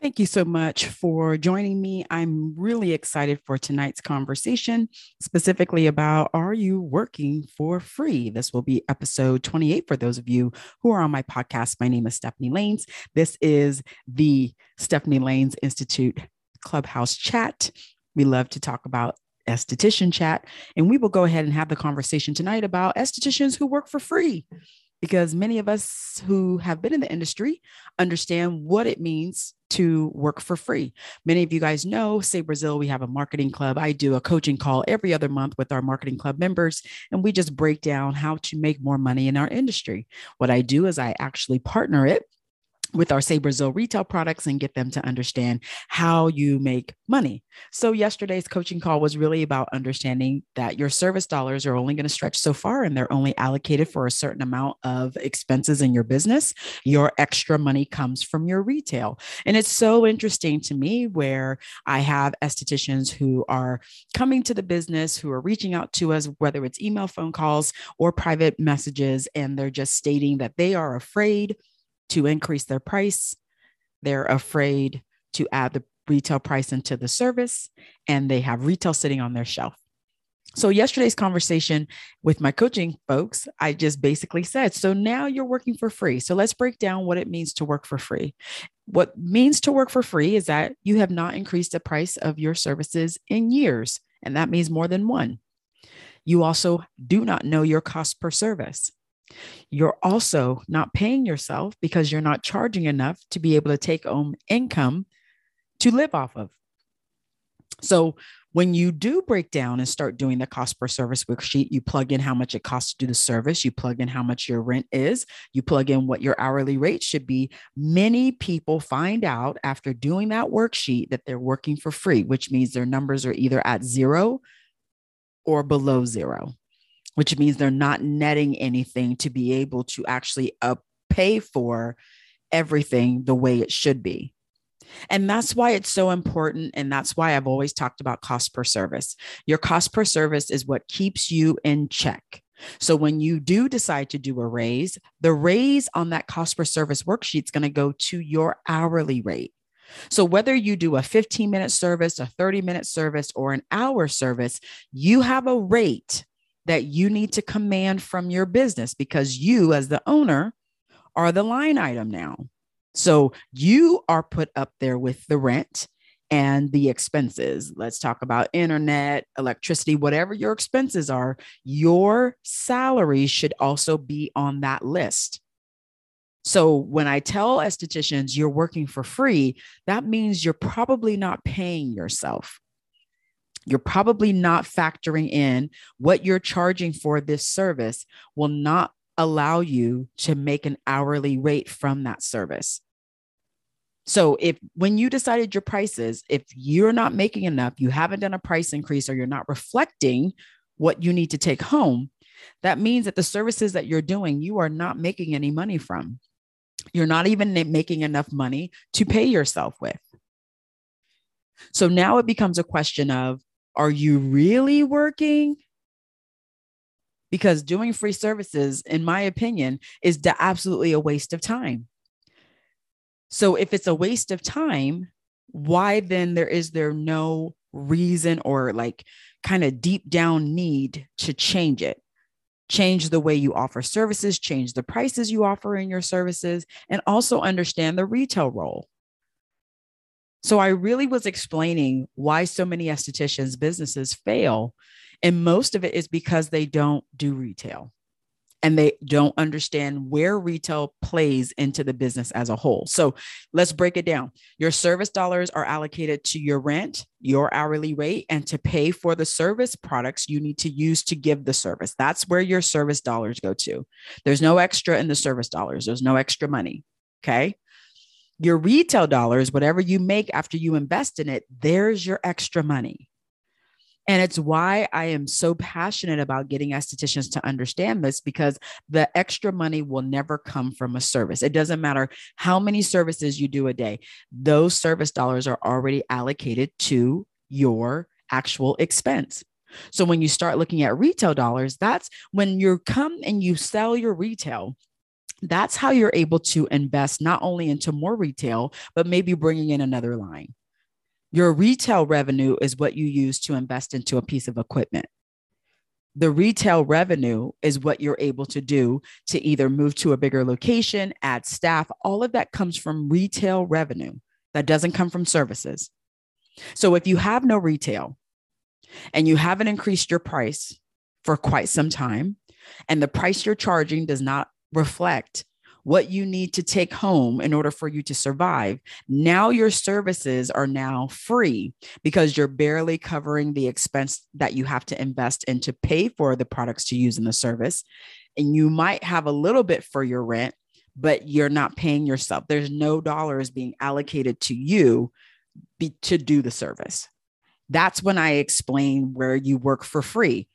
Thank you so much for joining me. I'm really excited for tonight's conversation, specifically about Are you working for free? This will be episode 28 for those of you who are on my podcast. My name is Stephanie Laynes. This is the Stephanie Laynes Institute Clubhouse chat. We love to talk about esthetician chat, and we will go ahead and have the conversation tonight about estheticians who work for free because many of us who have been in the industry understand what it means to work for free. Many of you guys know, say Brazil, we have a marketing club. I do a coaching call every other month with our marketing club members, and we just break down how to make more money in our industry. What I do is I actually partner it with our Say Brazil retail products and get them to understand how you make money. So, yesterday's coaching call was really about understanding that your service dollars are only going to stretch so far and they're only allocated for a certain amount of expenses in your business. Your extra money comes from your retail. And it's so interesting to me where I have estheticians who are coming to the business, who are reaching out to us, whether it's email, phone calls, or private messages, and they're just stating that they are afraid to increase their price. They're afraid to add the retail price into the service, and they have retail sitting on their shelf. So, yesterday's conversation with my coaching folks, I just basically said, So now you're working for free. So, let's break down what it means to work for free. What means to work for free is that you have not increased the price of your services in years, and that means more than one. You also do not know your cost per service. You're also not paying yourself because you're not charging enough to be able to take home income to live off of. So when you do break down and start doing the cost per service worksheet, you plug in how much it costs to do the service, you plug in how much your rent is, you plug in what your hourly rate should be. Many people find out after doing that worksheet that they're working for free, which means their numbers are either at zero or below zero which means they're not netting anything to be able to actually uh, pay for everything the way it should be. And that's why it's so important. And that's why I've always talked about cost per service. Your cost per service is what keeps you in check. So when you do decide to do a raise, the raise on that cost per service worksheet is going to go to your hourly rate. So whether you do a 15 minute service, a 30 minute service, or an hour service, you have a rate that you need to command from your business because you, as the owner, are the line item now. So you are put up there with the rent and the expenses. Let's talk about internet, electricity, whatever your expenses are, your salary should also be on that list. So when I tell estheticians you're working for free, that means you're probably not paying yourself you're probably not factoring in what you're charging for this service will not allow you to make an hourly rate from that service. So if when you decided your prices, if you're not making enough, you haven't done a price increase or you're not reflecting what you need to take home, that means that the services that you're doing, you are not making any money from. You're not even making enough money to pay yourself with. So now it becomes a question of are you really working? Because doing free services, in my opinion, is absolutely a waste of time. So if it's a waste of time, why then there is there no reason or like kind of deep down need to change it? Change the way you offer services, change the prices you offer in your services, and also understand the retail role. So I really was explaining why so many estheticians' businesses fail. And most of it is because they don't do retail and they don't understand where retail plays into the business as a whole. So let's break it down. Your service dollars are allocated to your rent, your hourly rate, and to pay for the service products you need to use to give the service. That's where your service dollars go to. There's no extra in the service dollars, there's no extra money. Okay your retail dollars, whatever you make after you invest in it, there's your extra money. And it's why I am so passionate about getting estheticians to understand this because the extra money will never come from a service. It doesn't matter how many services you do a day, those service dollars are already allocated to your actual expense. So when you start looking at retail dollars, that's when you come and you sell your retail That's how you're able to invest not only into more retail, but maybe bringing in another line. Your retail revenue is what you use to invest into a piece of equipment. The retail revenue is what you're able to do to either move to a bigger location, add staff. All of that comes from retail revenue. That doesn't come from services. So if you have no retail and you haven't increased your price for quite some time, and the price you're charging does not reflect what you need to take home in order for you to survive. Now your services are now free because you're barely covering the expense that you have to invest in to pay for the products to use in the service. And you might have a little bit for your rent, but you're not paying yourself. There's no dollars being allocated to you be, to do the service. That's when I explain where you work for free.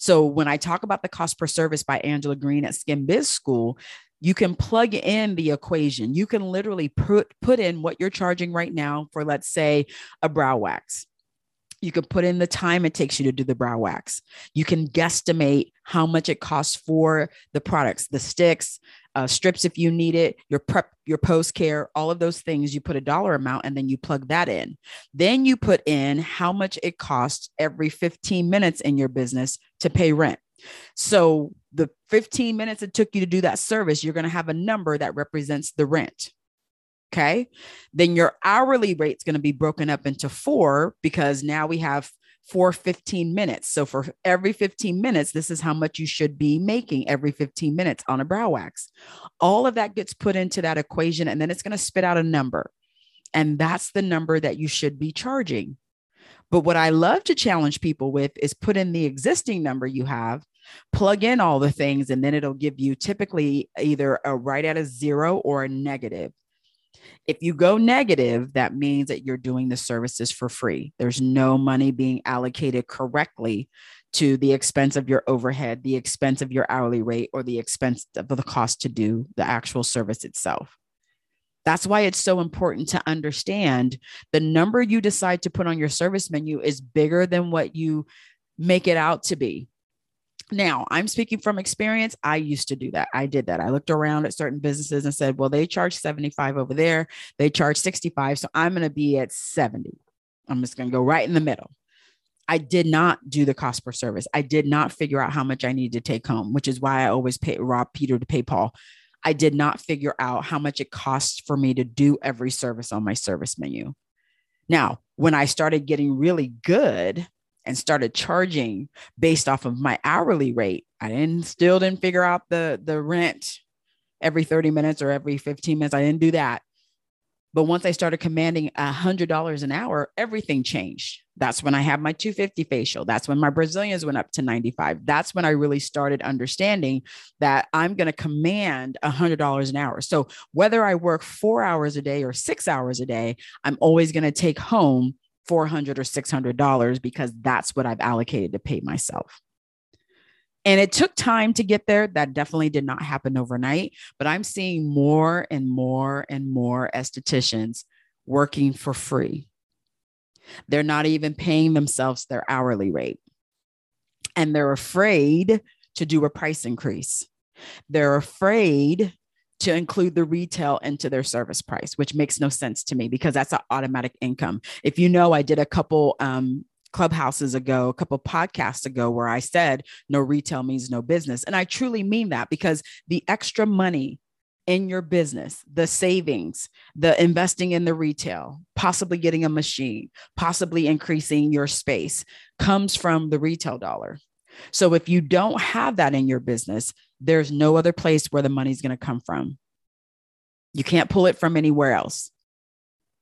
So when I talk about the cost per service by Angela Green at Skin Biz School, you can plug in the equation. You can literally put put in what you're charging right now for let's say a brow wax. You can put in the time it takes you to do the brow wax. You can guesstimate how much it costs for the products, the sticks, uh, strips if you need it, your prep, your post care, all of those things. You put a dollar amount and then you plug that in. Then you put in how much it costs every 15 minutes in your business to pay rent. So the 15 minutes it took you to do that service, you're going to have a number that represents the rent. Okay. Then your hourly rate is going to be broken up into four because now we have four 15 minutes. So for every 15 minutes, this is how much you should be making every 15 minutes on a brow wax. All of that gets put into that equation and then it's going to spit out a number. And that's the number that you should be charging. But what I love to challenge people with is put in the existing number you have plug in all the things, and then it'll give you typically either a right at a zero or a negative. If you go negative, that means that you're doing the services for free. There's no money being allocated correctly to the expense of your overhead, the expense of your hourly rate, or the expense of the cost to do the actual service itself. That's why it's so important to understand the number you decide to put on your service menu is bigger than what you make it out to be. Now, I'm speaking from experience. I used to do that. I did that. I looked around at certain businesses and said, well, they charge 75 over there, they charge 65. So I'm going to be at 70. I'm just going to go right in the middle. I did not do the cost per service. I did not figure out how much I needed to take home, which is why I always pay rob Peter to pay Paul. I did not figure out how much it costs for me to do every service on my service menu. Now, when I started getting really good and started charging based off of my hourly rate. I didn't still didn't figure out the the rent every 30 minutes or every 15 minutes. I didn't do that. But once I started commanding a hundred dollars an hour, everything changed. That's when I had my 250 facial. That's when my Brazilians went up to 95. That's when I really started understanding that I'm going to command a hundred dollars an hour. So whether I work four hours a day or six hours a day, I'm always going to take home 400 or 600 dollars because that's what I've allocated to pay myself. And it took time to get there. That definitely did not happen overnight, but I'm seeing more and more and more estheticians working for free. They're not even paying themselves their hourly rate. And they're afraid to do a price increase. They're afraid to include the retail into their service price, which makes no sense to me because that's an automatic income. If you know, I did a couple um, clubhouses ago, a couple podcasts ago, where I said no retail means no business. And I truly mean that because the extra money in your business, the savings, the investing in the retail, possibly getting a machine, possibly increasing your space comes from the retail dollar. So if you don't have that in your business, there's no other place where the money's going to come from. You can't pull it from anywhere else,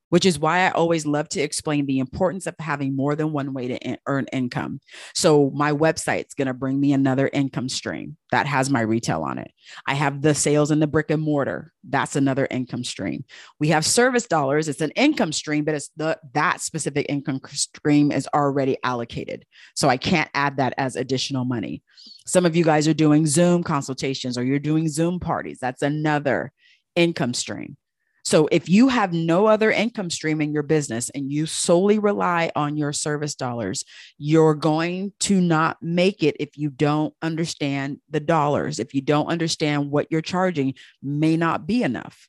which is why I always love to explain the importance of having more than one way to in- earn income. So, my website's going to bring me another income stream that has my retail on it. I have the sales in the brick and mortar. That's another income stream. We have service dollars. It's an income stream, but it's the that specific income stream is already allocated. So I can't add that as additional money. Some of you guys are doing Zoom consultations or you're doing Zoom parties. That's another income stream. So if you have no other income stream in your business and you solely rely on your service dollars, you're going to not make it if you don't understand the dollars. If you don't understand what you're charging may not be enough.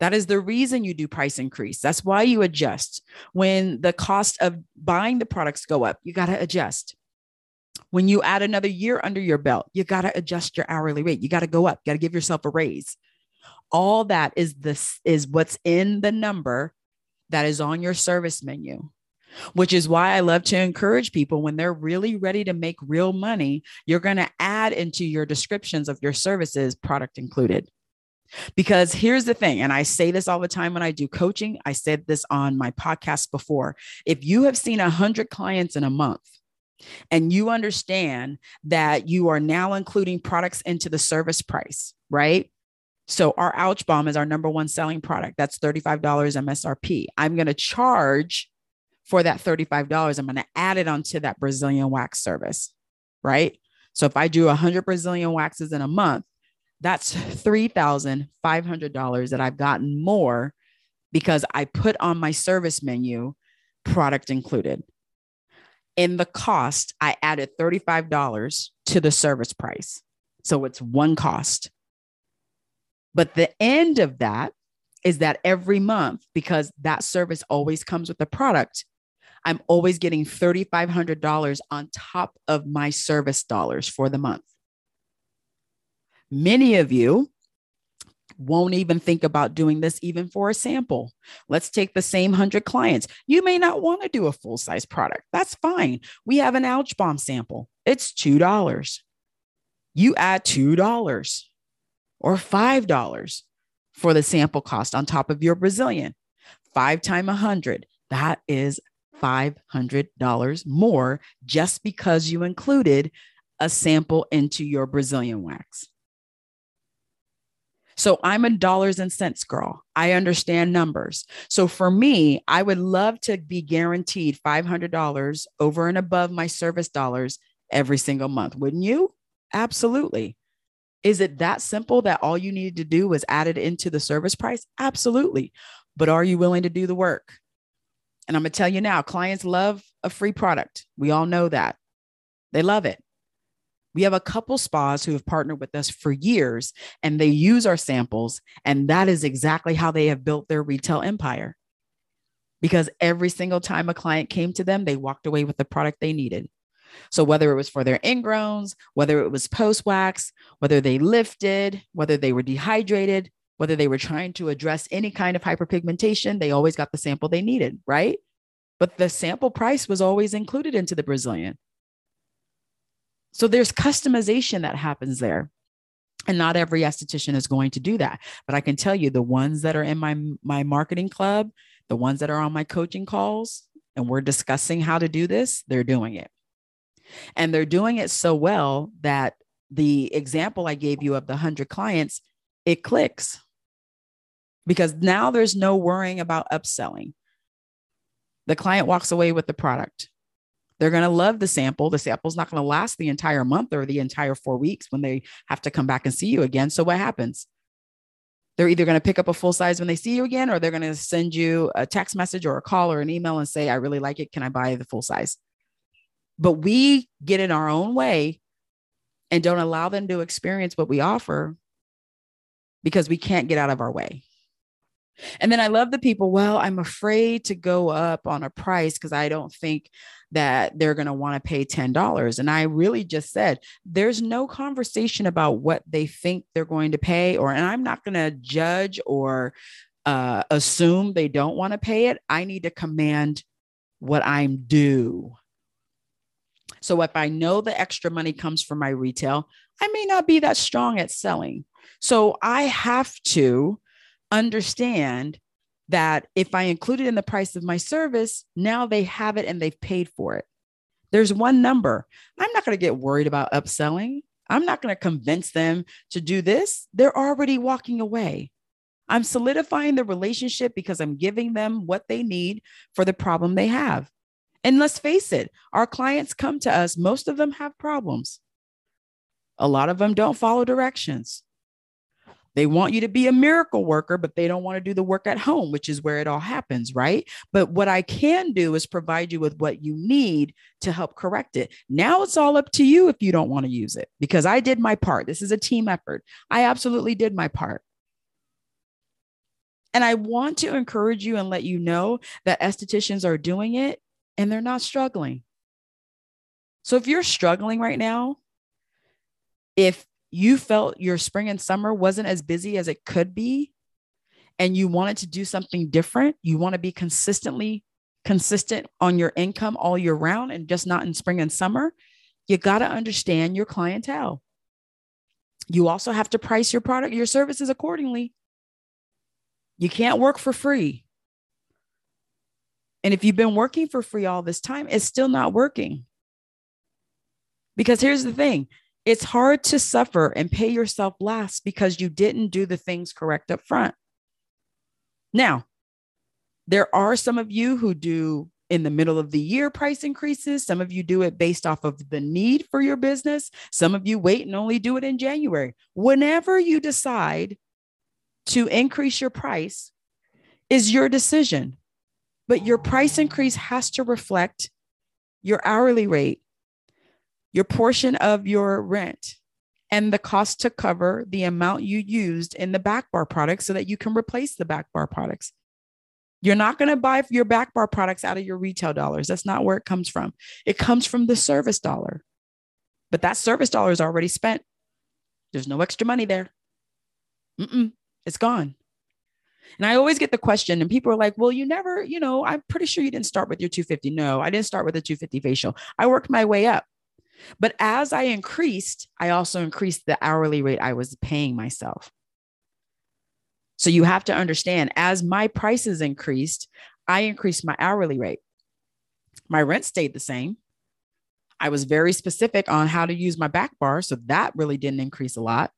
That is the reason you do price increase. That's why you adjust. When the cost of buying the products go up, you got to adjust. When you add another year under your belt, you got to adjust your hourly rate. You got to go up. You got to give yourself a raise all that is this is what's in the number that is on your service menu which is why I love to encourage people when they're really ready to make real money, you're going to add into your descriptions of your services product included. Because here's the thing, and I say this all the time when I do coaching, I said this on my podcast before. If you have seen 100 clients in a month, and you understand that you are now including products into the service price, right? So our ouch balm is our number one selling product. That's $35 MSRP. I'm going to charge for that $35. I'm going to add it onto that Brazilian wax service, right? So if I do 100 Brazilian waxes in a month, that's $3,500 that I've gotten more because I put on my service menu product included. In the cost, I added $35 to the service price. So it's one cost. But the end of that is that every month, because that service always comes with a product, I'm always getting $3,500 on top of my service dollars for the month. Many of you won't even think about doing this even for a sample. Let's take the same 100 clients. You may not want to do a full size product. That's fine. We have an ouch balm sample, it's $2. You add $2 or $5 for the sample cost on top of your Brazilian. Five times a 100, that is $500 more just because you included a sample into your Brazilian wax. So I'm a dollars and cents girl. I understand numbers. So for me, I would love to be guaranteed $500 over and above my service dollars every single month. Wouldn't you? Absolutely. Is it that simple that all you needed to do was add it into the service price? Absolutely. But are you willing to do the work? And I'm going to tell you now clients love a free product. We all know that. They love it. We have a couple spas who have partnered with us for years and they use our samples. And that is exactly how they have built their retail empire. Because every single time a client came to them, they walked away with the product they needed. So whether it was for their ingrowns, whether it was post wax, whether they lifted, whether they were dehydrated, whether they were trying to address any kind of hyperpigmentation, they always got the sample they needed, right? But the sample price was always included into the Brazilian. So there's customization that happens there. And not every esthetician is going to do that. But I can tell you the ones that are in my, my marketing club, the ones that are on my coaching calls, and we're discussing how to do this, they're doing it. And they're doing it so well that the example I gave you of the 100 clients, it clicks because now there's no worrying about upselling. The client walks away with the product. They're going to love the sample. The sample's not going to last the entire month or the entire four weeks when they have to come back and see you again. So, what happens? They're either going to pick up a full size when they see you again, or they're going to send you a text message or a call or an email and say, I really like it. Can I buy the full size? But we get in our own way and don't allow them to experience what we offer because we can't get out of our way. And then I love the people, well, I'm afraid to go up on a price because I don't think that they're going to want to pay $10. And I really just said, there's no conversation about what they think they're going to pay, or, and I'm not going to judge or uh, assume they don't want to pay it. I need to command what I'm due. So if I know the extra money comes from my retail, I may not be that strong at selling. So I have to understand that if I include it in the price of my service, now they have it and they've paid for it. There's one number. I'm not going to get worried about upselling. I'm not going to convince them to do this. They're already walking away. I'm solidifying the relationship because I'm giving them what they need for the problem they have. And let's face it, our clients come to us, most of them have problems. A lot of them don't follow directions. They want you to be a miracle worker, but they don't want to do the work at home, which is where it all happens, right? But what I can do is provide you with what you need to help correct it. Now it's all up to you if you don't want to use it because I did my part. This is a team effort. I absolutely did my part. And I want to encourage you and let you know that estheticians are doing it and they're not struggling. So if you're struggling right now, if you felt your spring and summer wasn't as busy as it could be, and you wanted to do something different, you want to be consistently consistent on your income all year round and just not in spring and summer, you got to understand your clientele. You also have to price your product, your services accordingly. You can't work for free. And if you've been working for free all this time, it's still not working. Because here's the thing it's hard to suffer and pay yourself less because you didn't do the things correct up front. Now, there are some of you who do in the middle of the year price increases. Some of you do it based off of the need for your business. Some of you wait and only do it in January. Whenever you decide to increase your price, is your decision. But your price increase has to reflect your hourly rate your portion of your rent and the cost to cover the amount you used in the back bar products so that you can replace the back bar products. You're not going to buy your back bar products out of your retail dollars. That's not where it comes from. It comes from the service dollar. But that service dollar is already spent. There's no extra money there. Mm-mm, it's gone. And I always get the question, and people are like, well, you never, you know, I'm pretty sure you didn't start with your 250. No, I didn't start with a 250 facial. I worked my way up. But as I increased, I also increased the hourly rate I was paying myself. So you have to understand as my prices increased, I increased my hourly rate. My rent stayed the same. I was very specific on how to use my back bar. So that really didn't increase a lot.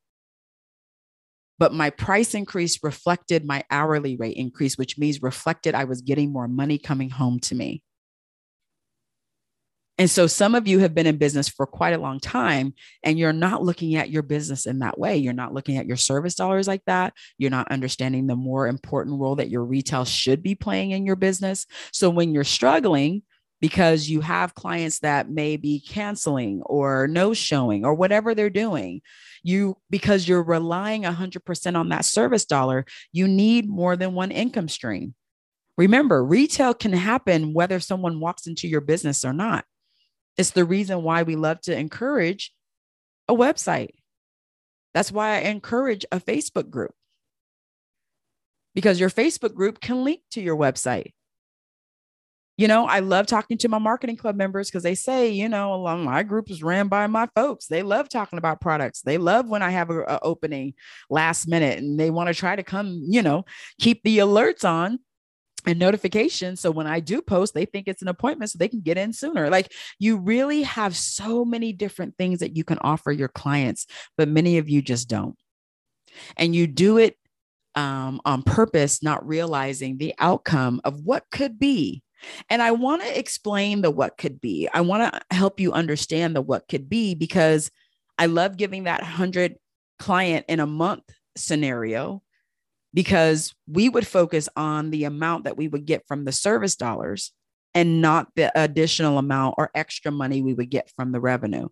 But my price increase reflected my hourly rate increase, which means reflected I was getting more money coming home to me. And so some of you have been in business for quite a long time and you're not looking at your business in that way. You're not looking at your service dollars like that. You're not understanding the more important role that your retail should be playing in your business. So when you're struggling, because you have clients that may be canceling or no showing or whatever they're doing you because you're relying 100% on that service dollar you need more than one income stream remember retail can happen whether someone walks into your business or not it's the reason why we love to encourage a website. That's why I encourage a Facebook group because your Facebook group can link to your website. You know, I love talking to my marketing club members because they say, you know, my group is ran by my folks. They love talking about products. They love when I have a, opening last minute and they want to try to come, you know, keep the alerts on and notifications. So when I do post, they think it's an appointment so they can get in sooner. Like you really have so many different things that you can offer your clients, but many of you just don't. And you do it um, on purpose, not realizing the outcome of what could be. And I want to explain the what could be. I want to help you understand the what could be because I love giving that 100 client in a month scenario because we would focus on the amount that we would get from the service dollars and not the additional amount or extra money we would get from the revenue.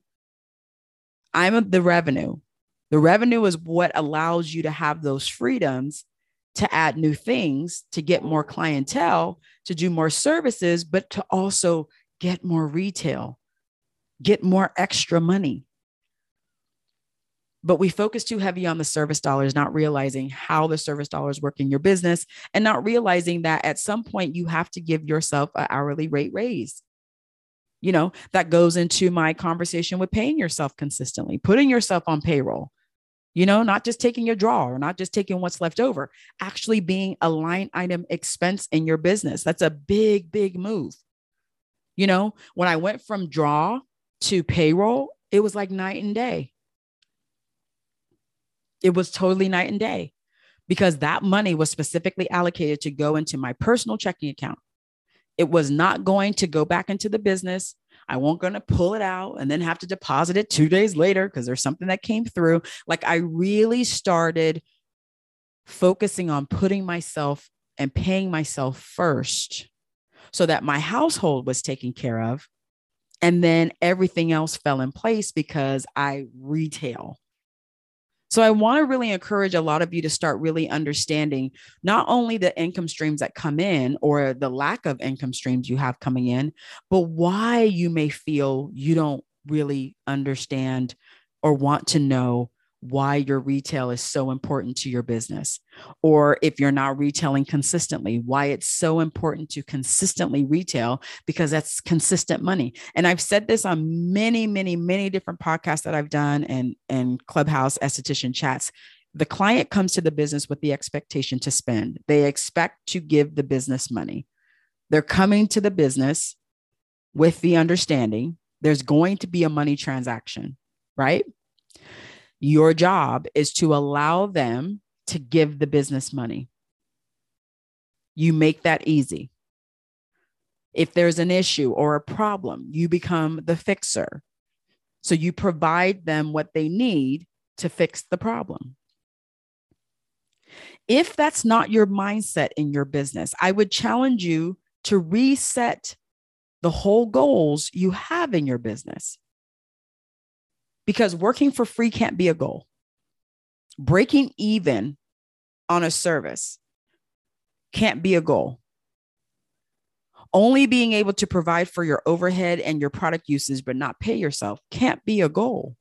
I'm the revenue. The revenue is what allows you to have those freedoms to add new things, to get more clientele, to do more services, but to also get more retail, get more extra money but we focus too heavy on the service dollars, not realizing how the service dollars work in your business and not realizing that at some point you have to give yourself an hourly rate raise. You know, that goes into my conversation with paying yourself consistently, putting yourself on payroll, you know, not just taking your draw or not just taking what's left over, actually being a line item expense in your business. That's a big, big move. You know, when I went from draw to payroll, it was like night and day it was totally night and day because that money was specifically allocated to go into my personal checking account. It was not going to go back into the business. I won't going to pull it out and then have to deposit it 2 days later because there's something that came through. Like I really started focusing on putting myself and paying myself first so that my household was taken care of. And then everything else fell in place because I retail. So I want to really encourage a lot of you to start really understanding not only the income streams that come in or the lack of income streams you have coming in, but why you may feel you don't really understand or want to know why your retail is so important to your business. Or if you're not retailing consistently, why it's so important to consistently retail because that's consistent money. And I've said this on many, many, many different podcasts that I've done and, and Clubhouse esthetician chats. The client comes to the business with the expectation to spend, they expect to give the business money. They're coming to the business with the understanding there's going to be a money transaction, right? Your job is to allow them to give the business money. You make that easy. If there's an issue or a problem, you become the fixer. So you provide them what they need to fix the problem. If that's not your mindset in your business, I would challenge you to reset the whole goals you have in your business because working for free can't be a goal. Breaking even on a service can't be a goal. Only being able to provide for your overhead and your product usage, but not pay yourself, can't be a goal.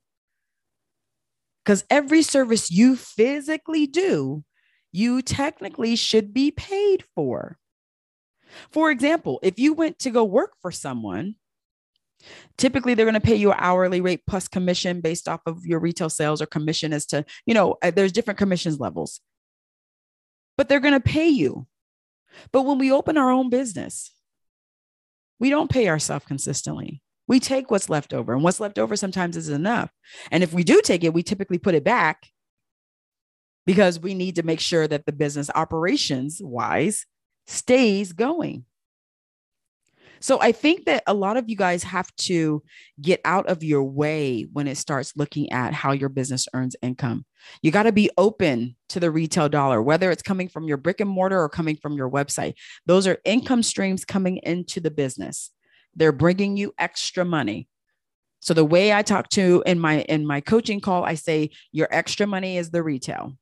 Because every service you physically do, you technically should be paid for. For example, if you went to go work for someone Typically, they're going to pay you an hourly rate plus commission based off of your retail sales or commission as to, you know, uh, there's different commissions levels, but they're going to pay you. But when we open our own business, we don't pay ourselves consistently. We take what's left over, and what's left over sometimes is enough. And if we do take it, we typically put it back because we need to make sure that the business operations wise stays going. So I think that a lot of you guys have to get out of your way when it starts looking at how your business earns income. You got to be open to the retail dollar, whether it's coming from your brick and mortar or coming from your website. Those are income streams coming into the business. They're bringing you extra money. So the way I talk to in my in my coaching call, I say your extra money is the retail.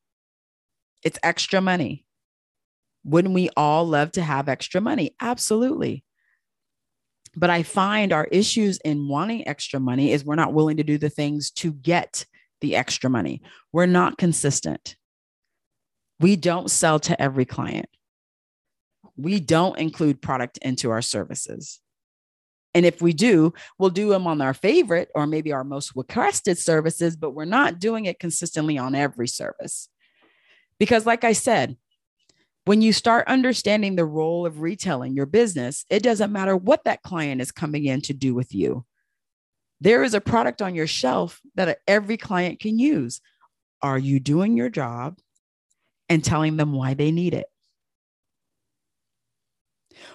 It's extra money. Wouldn't we all love to have extra money? Absolutely. But I find our issues in wanting extra money is we're not willing to do the things to get the extra money. We're not consistent. We don't sell to every client. We don't include product into our services. And if we do, we'll do them on our favorite or maybe our most requested services, but we're not doing it consistently on every service. Because, like I said, when you start understanding the role of retail in your business, it doesn't matter what that client is coming in to do with you. There is a product on your shelf that every client can use. Are you doing your job and telling them why they need it?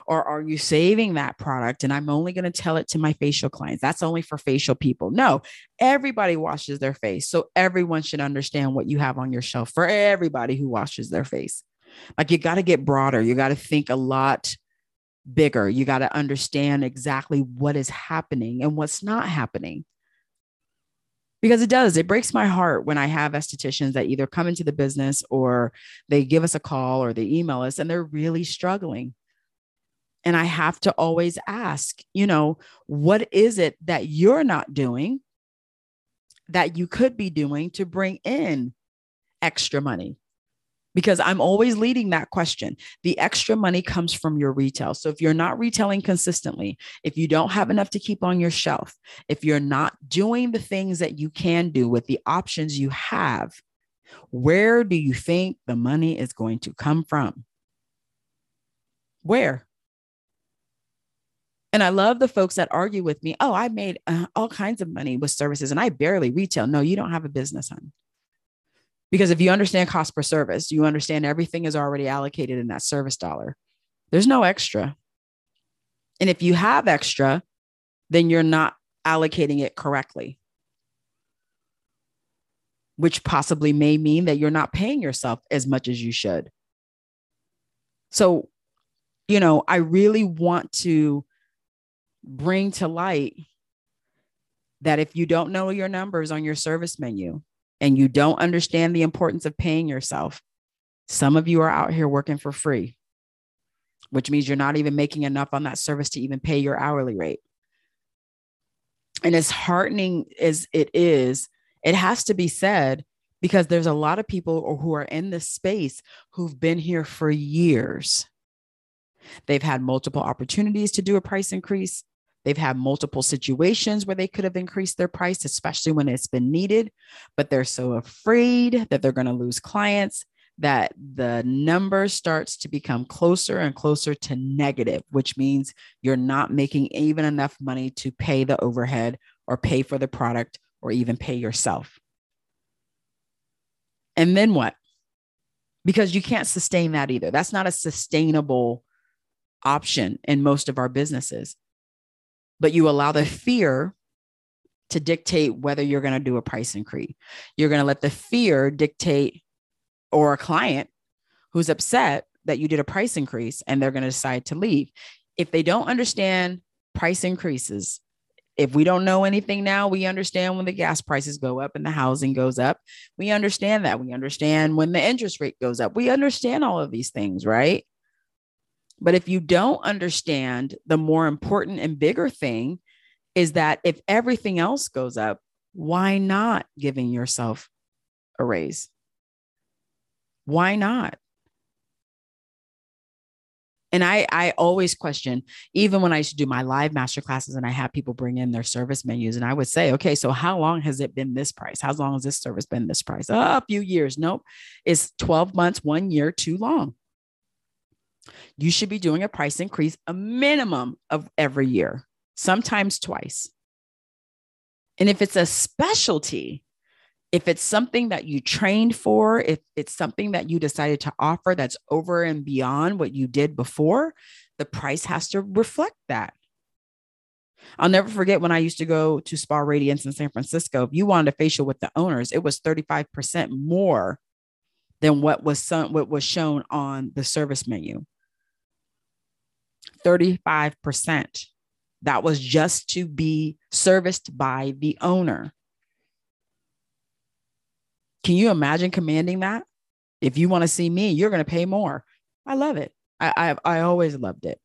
Or are you saving that product and I'm only going to tell it to my facial clients? That's only for facial people. No, everybody washes their face. So everyone should understand what you have on your shelf for everybody who washes their face. Like you got to get broader. You got to think a lot bigger. You got to understand exactly what is happening and what's not happening. Because it does, it breaks my heart when I have estheticians that either come into the business or they give us a call or they email us and they're really struggling. And I have to always ask, you know, what is it that you're not doing that you could be doing to bring in extra money? Because I'm always leading that question. The extra money comes from your retail. So if you're not retailing consistently, if you don't have enough to keep on your shelf, if you're not doing the things that you can do with the options you have, where do you think the money is going to come from? Where? And I love the folks that argue with me. Oh, I made uh, all kinds of money with services and I barely retail. No, you don't have a business, hon. Because if you understand cost per service, you understand everything is already allocated in that service dollar. There's no extra. And if you have extra, then you're not allocating it correctly. which possibly may mean that you're not paying yourself as much as you should. So, you know, I really want to bring to light that if you don't know your numbers on your service menu and you don't understand the importance of paying yourself, some of you are out here working for free, which means you're not even making enough on that service to even pay your hourly rate. And as heartening as it is, it has to be said because there's a lot of people who are in this space who've been here for years. They've had multiple opportunities to do a price increase. They've had multiple situations where they could have increased their price, especially when it's been needed, but they're so afraid that they're going to lose clients that the number starts to become closer and closer to negative, which means you're not making even enough money to pay the overhead or pay for the product or even pay yourself. And then what? Because you can't sustain that either. That's not a sustainable option in most of our businesses. But you allow the fear to dictate whether you're going to do a price increase. You're going to let the fear dictate, or a client who's upset that you did a price increase and they're going to decide to leave. If they don't understand price increases, if we don't know anything now, we understand when the gas prices go up and the housing goes up. We understand that. We understand when the interest rate goes up. We understand all of these things, right? But if you don't understand the more important and bigger thing is that if everything else goes up, why not giving yourself a raise? Why not? and I I always question, even when I used to do my live master classes and I have people bring in their service menus, and I would say, okay, so how long has it been this price? How long has this service been this price? Oh, a few years. Nope. It's 12 months, one year too long. You should be doing a price increase a minimum of every year, sometimes twice. And if it's a specialty, if it's something that you trained for, if it's something that you decided to offer that's over and beyond what you did before, the price has to reflect that. I'll never forget when I used to go to Spa Radiance in San Francisco. If you wanted a facial with the owners, it was 35% more than what was some, what was shown on the service menu. 35%. That was just to be serviced by the owner. Can you imagine commanding that? If you want to see me, you're going to pay more. I love it. I, I, I always loved it.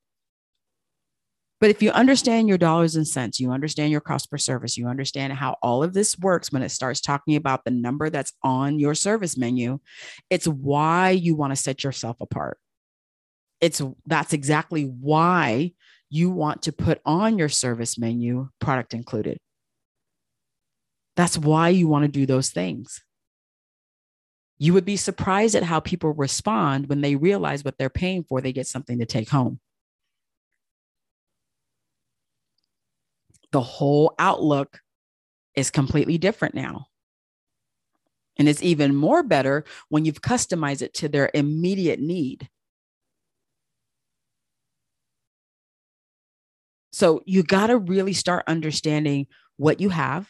But if you understand your dollars and cents, you understand your cost per service, you understand how all of this works when it starts talking about the number that's on your service menu, it's why you want to set yourself apart. It's that's exactly why you want to put on your service menu product included. That's why you want to do those things. You would be surprised at how people respond when they realize what they're paying for, they get something to take home. The whole outlook is completely different now. And it's even more better when you've customized it to their immediate need. So you got to really start understanding what you have,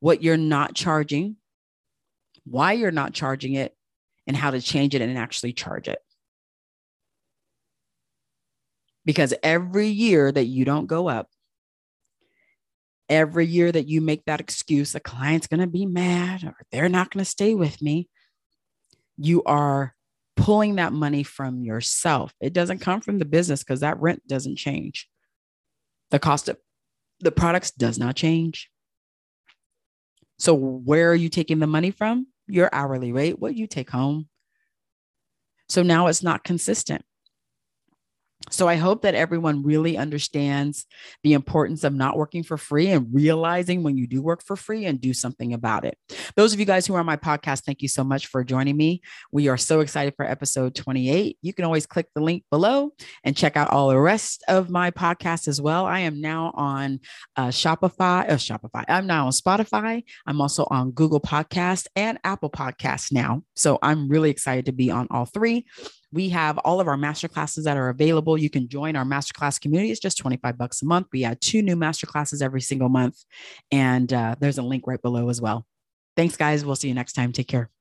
what you're not charging, why you're not charging it, and how to change it and actually charge it. Because every year that you don't go up, every year that you make that excuse, the client's going to be mad or they're not going to stay with me, you are pulling that money from yourself. It doesn't come from the business because that rent doesn't change. The cost of the products does not change. So, where are you taking the money from? your hourly rate, what you take home. So now it's not consistent. So I hope that everyone really understands the importance of not working for free and realizing when you do work for free and do something about it. Those of you guys who are on my podcast, thank you so much for joining me. We are so excited for episode 28. You can always click the link below and check out all the rest of my podcast as well. I am now on uh, Shopify, uh, Shopify. I'm now on Spotify. I'm also on Google Podcast and Apple Podcasts now. So I'm really excited to be on all three. We have all of our master classes that are available. You can join our masterclass community. It's just 25 bucks a month. We add two new master classes every single month. And uh, there's a link right below as well. Thanks, guys. We'll see you next time. Take care.